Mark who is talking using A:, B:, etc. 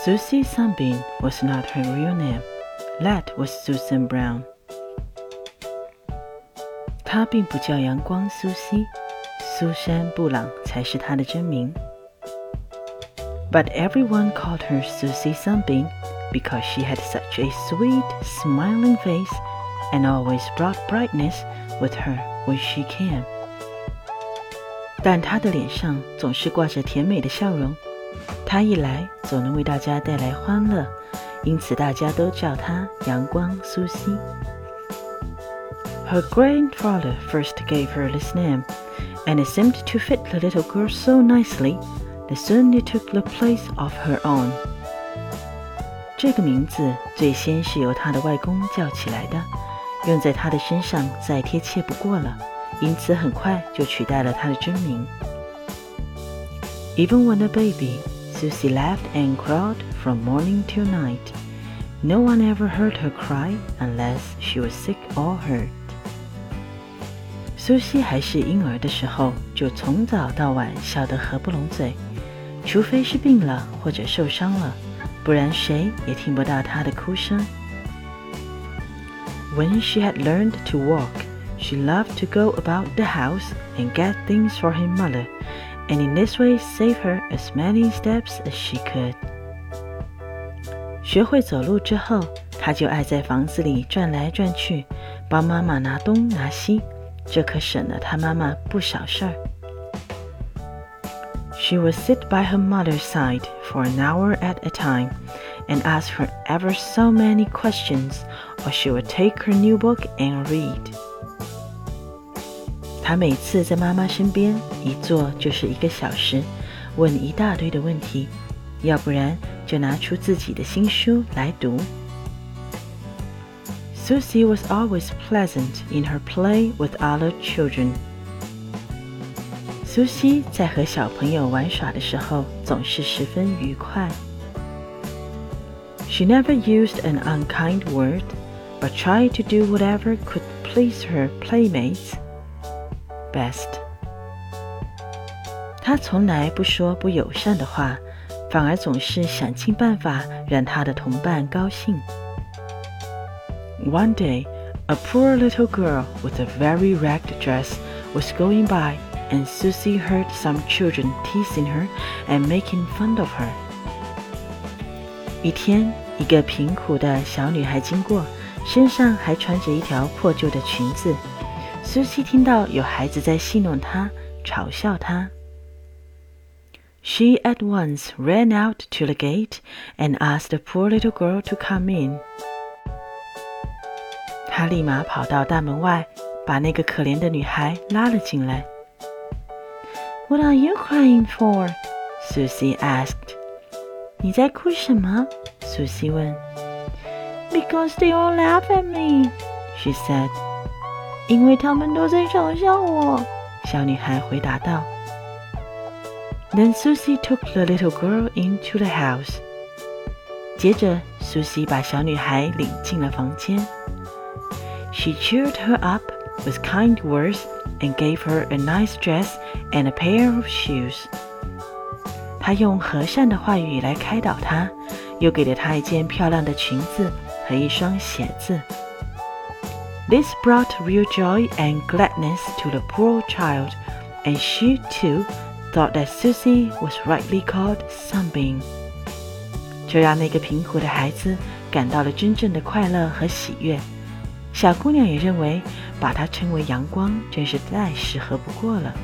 A: Susie Sunbeam was not her real name. That was Susan Brown. 她并不叫阳光苏西，苏珊·布朗才是她的真名。But everyone called her Susie Sunbeam because she had such a sweet, smiling face and always brought brightness with her when she came. 但她的脸上总是挂着甜美的笑容， 她一来总能为大家带来欢乐，因此大家都叫她阳光苏西。Her grandfather first gave her this name, and it seemed to fit the little girl so nicely that soon it took the place of her own. 这个名字最先是由她的外公叫起来的，用在她的身上再贴切不过了，因此很快就取代了她的真名。Even when a baby, Susie laughed and cried from morning till night. No one ever heard her cry unless she was sick or hurt. 苏西还是婴儿的时候，就从早到晚笑得合不拢嘴，除非是病了或者受伤了，不然谁也听不到她的哭声。When she had learned to walk, she loved to go about the house and get things for her mother, and in this way save her as many steps as she could. 学会走路之后，她就爱在房子里转来转去，帮妈妈拿东拿西。这可省了她妈妈不少事儿。She would sit by her mother's side for an hour at a time and ask her ever so many questions, or she would take her new book and read. 她每次在妈妈身边一坐就是一个小时，问一大堆的问题，要不然就拿出自己的新书来读。Susie was always pleasant in her play with other children. 苏西在和小朋友玩耍的时候总是十分愉快。She never used an unkind word, but tried to do whatever could please her playmates best. 她从来不说不友善的话，反而总是想尽办法让她的同伴高兴。one day, a poor little girl with a very ragged dress was going by, and Susie heard some children teasing her and making fun of her. 一天，一个贫苦的小女孩经过，身上还穿着一条破旧的裙子。 苏西听到有孩子在戏弄她，嘲笑她。She at once ran out to the gate and asked the poor little girl to come in. 他立马跑到大门外，把那个可怜的女孩拉了进来。What are you crying for? Susie asked. 你在哭什么？苏西问。Because they all laugh at me, she said. 因为他们都在嘲笑我。小女孩回答道。Then Susie took the little girl into the house. 接着，苏西把小女孩领进了房间。she cheered her up with kind words and gave her a nice dress and a pair of shoes. 她用和善的话语来开导她，又给了她一件漂亮的裙子和一双鞋子。This brought real joy and gladness to the poor child, and she too thought that Susie was rightly called Sunbeam. 这让那个贫苦的孩子感到了真正的快乐和喜悦。小姑娘也认为，把它称为阳光，真是再适合不过了。